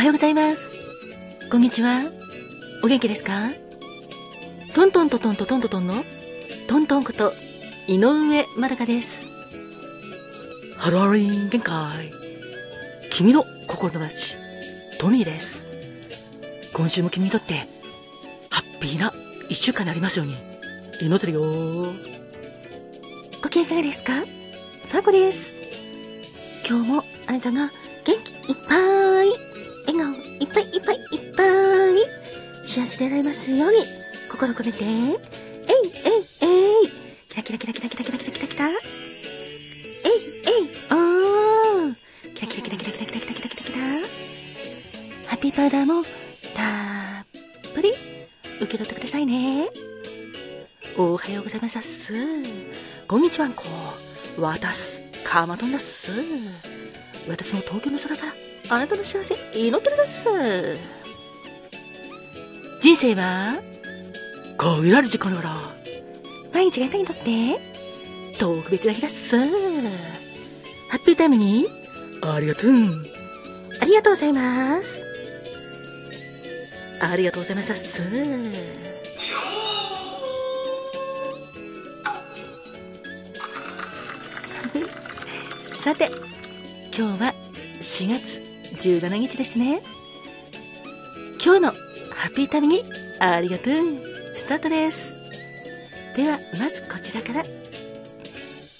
おはようございます。こんにちは。お元気ですか？トントントントントントントンのトントンこと井上まるかです。ハローリン限界。君の心の街、トミーです。今週も君にとって、ハッピーな一週間になりますように、祈ってるよご機嫌いかがですか？ファコです。今日もあなたが元気いっぱい、幸せでいられますように、心込めて、えいえいえい、キラキラキラキラキラキラキラキラキラ、えいえい、おー、キラキラキラキラキラキラキラキラキラキラ、ハッピーパウダーも、たっぷり、受け取ってくださいね。おはようございますっす。こんにちはんこ。わたす。かまどんだっす。私も東京の空からあなたの幸せ祈ってるです。人生は？限られる時間だから毎日があなたにとって特別な日だっす。ハッピータイムにありがとう。ありがとうございます。ありがとうございますっす。さて、今日は4月17日ですね。今日のハッピータイムにありがとう。スタートです。では、まずこちらから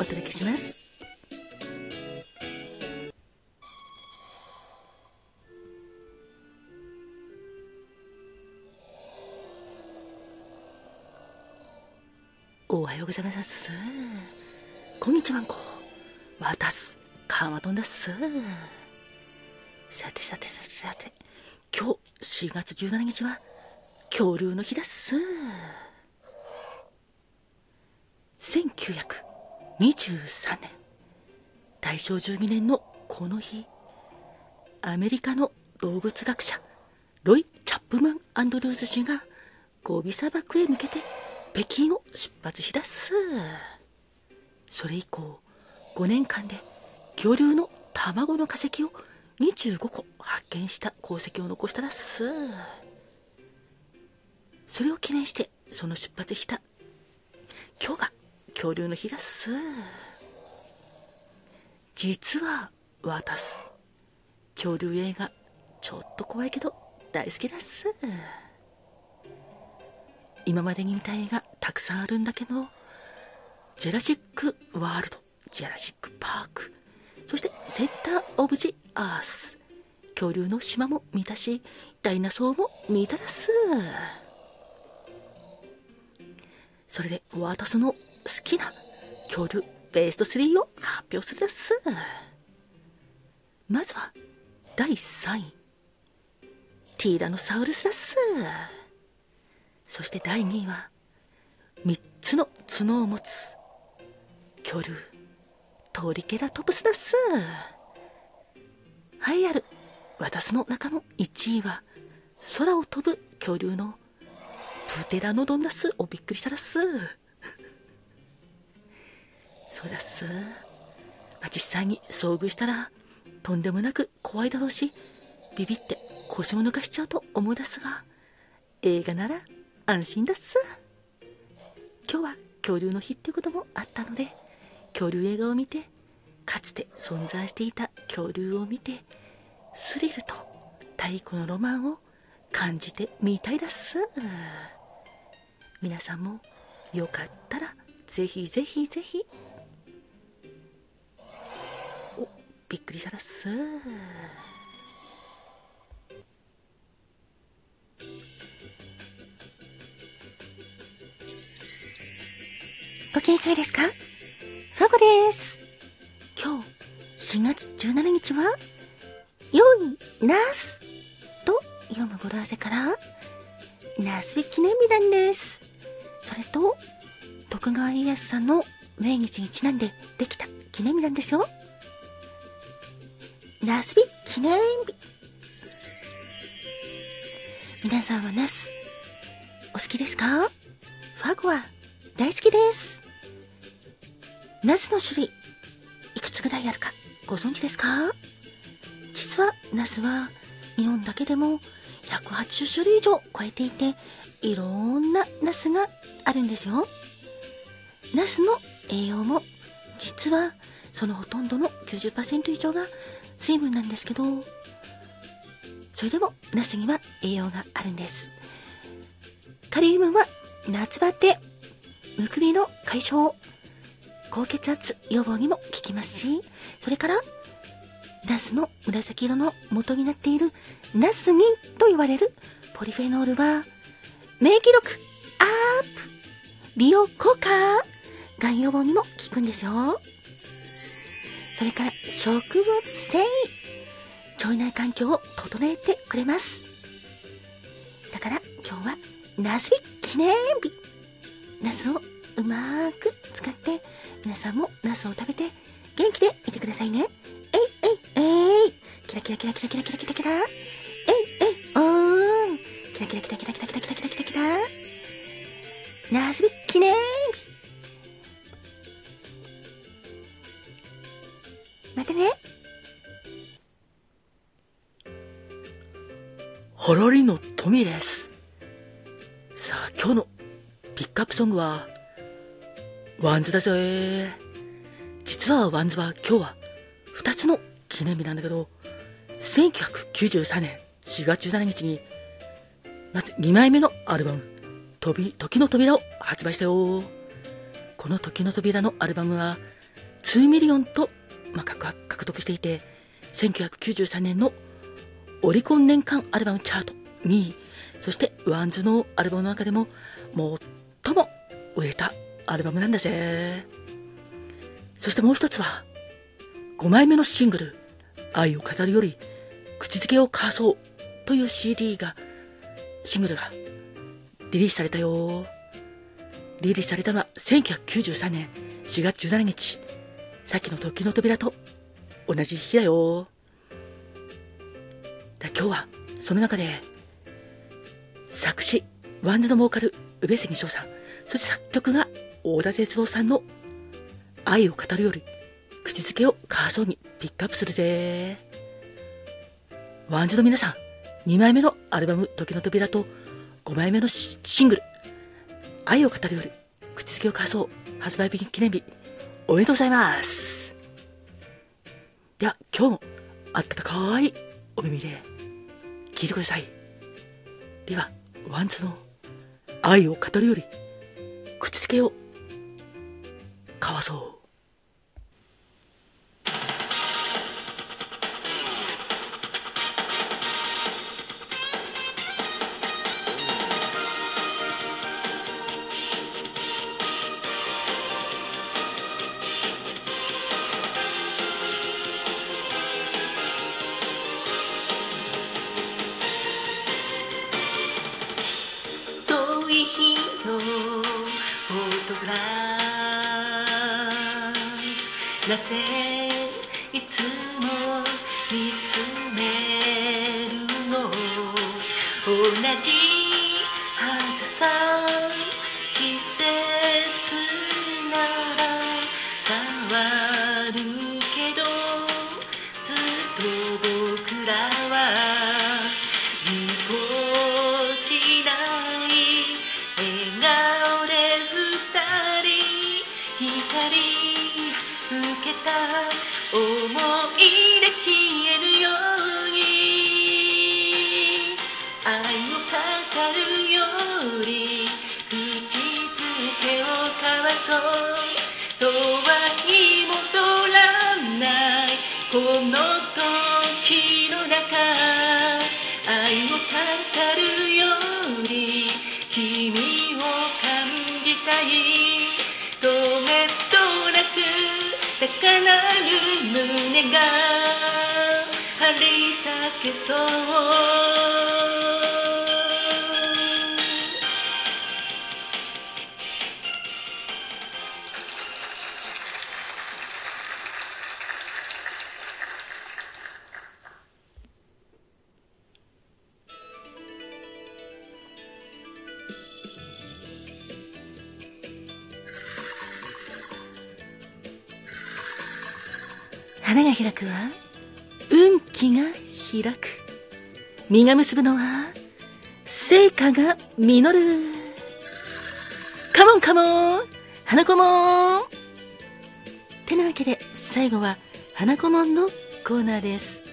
お届けします。おはようございます。こんにちはんこ。わたす。かまどんだす。さてさてさてさて、今日4月17日は恐竜の日だっす。1923年、大正12年のこの日、アメリカの動物学者、ロイ・チャップマン・アンドルーズ氏がゴビ砂漠へ向けて北京を出発しだす。それ以降、5年間で恐竜の卵の化石を25個発見した功績を残したらっす。それを記念してその出発した今日が恐竜の日だっす。実は私、恐竜映画ちょっと怖いけど大好きだっす。今までに見た映画たくさんあるんだけど、ジェラシック・ワールド、ジェラシック・パーク、そしてセンター・オブ・ジ・アース。恐竜の島も見たし、ダイナソーも見たです。それで、私の好きな恐竜ベスト3を発表するです。まずは、第3位。ティーラノサウルスです。そして第2位は、3つの角を持つ恐竜。トリケラトプスです。はいある。私の中の1位は、空を飛ぶ恐竜のプテラノドンダス。おびっくりしたらっす。そうだっす。まあ、実際に遭遇したら、とんでもなく怖いだろうし、ビビって腰も抜かしちゃうと思うですが、映画なら安心だっす。今日は恐竜の日っていうこともあったので、恐竜映画を見てかつて存在していた恐竜を見てスリルと太古のロマンを感じてみたいです。皆さんもよかったらぜひぜひぜひ。おびっくりしたらっす。ご機嫌いかがですか？ファゴです。今日、4月17日は、良いナスと読む語呂合わせから、ナスビ記念日なんです。それと、徳川家康さんの命日にちなんでできた記念日なんですよ。ナスビ記念日。皆さんはナス、お好きですか？ファゴは大好きです。ナスの種類、いくつぐらいあるかご存知ですか？実はナスは日本だけでも180種類以上超えていて、いろんなナスがあるんですよ。ナスの栄養も実はそのほとんどの90%以上が水分なんですけど、それでもナスには栄養があるんです。カリウムは夏バテ、むくみの解消、高血圧予防にも効きますし、それからナスの紫色の元になっているナスニンと言われるポリフェノールは免疫力アップ美容効果がん予防にも効くんですよ。それから植物繊維腸内環境を整えてくれます。だから今日はナスビ記念日ナスをうまく使って皆さんもナスを食べて元気でいてくださいね。えいえいえい。キラキラキラキラキラキラキラキラえいえい。おーんキラキラキラキラキラキラキラキラキラ。キラナスビ記念日またね。ほろりの富です。さあ、今日のピックアップソングは、 WANDS だぜ。実は WANDS は今日は2つの記念日なんだけど、1993年4月17日に、まず2枚目のアルバム、飛び、時の扉を発売したよ。この時の扉のアルバムは、2ミリオンと、まあ、獲得していて、1993年のオリコン年間アルバムチャート2位、そして WANDS のアルバムの中でも最も売れたアルバムなんだぜ。そしてもう一つは、5枚目のシングル、愛を語るより、口づけをかわそうという CD が、シングルがリリースされたよ。リリースされたのは1993年4月17日。さっきの時の扉と同じ日だよ。だ今日はその中で作詞、 WANDS のボーカル、上杉昇さん、そして作曲が織田哲郎さんの愛を語るより口づけをかわそうにピックアップするぜ。 WANDS の皆さん、2枚目のアルバム時の扉と5枚目のシングル、愛を語るより口づけを交わそう発売記念日、おめでとうございます。では、今日もあったかいお耳で聞いてください。では、ワンツの愛を語るより口づけを Let's 花が開くは運気が開く。実が結ぶのは成果が実る。カモンカモン。花子もん。てなわけで最後は花子もんのコーナーです。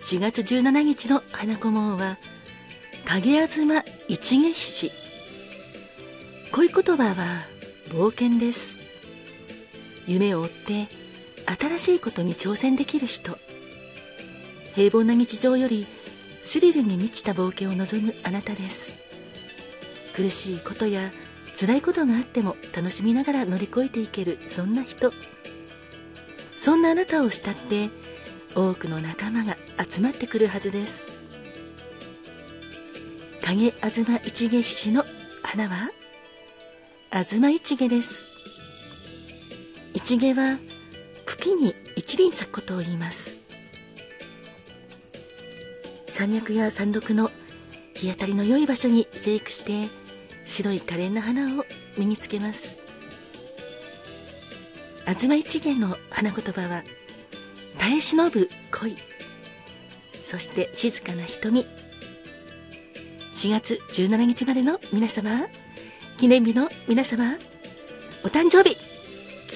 4月17日の花子もんは影東一撃士恋言葉は冒険です。夢を追って新しいことに挑戦できる人。平凡な日常よりスリルに満ちた冒険を望むあなたです。苦しいことや辛いことがあっても楽しみながら乗り越えていけるそんな人。そんなあなたを慕って多くの仲間が集まってくるはずです。影東一芸士の花は？東一芸です。一芸は茎に一輪咲くことを言います。山脈や山麓の日当たりの良い場所に生育して白い可憐な花を身につけます。東一元の花言葉は耐え忍ぶ恋。そして静かな瞳。4月17日までの皆様記念日の皆様お誕生日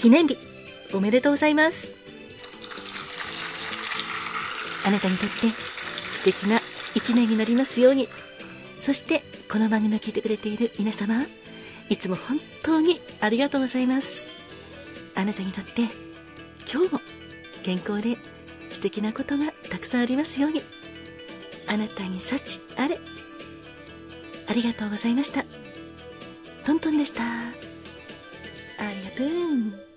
記念日おめでとうございます。あなたにとって素敵な一年になりますように。そしてこの番組を聞いてくれている皆様いつも本当にありがとうございます。あなたにとって今日も健康で素敵なことがたくさんありますように。あなたに幸あれ。ありがとうございました。トントンでした。ありがとう。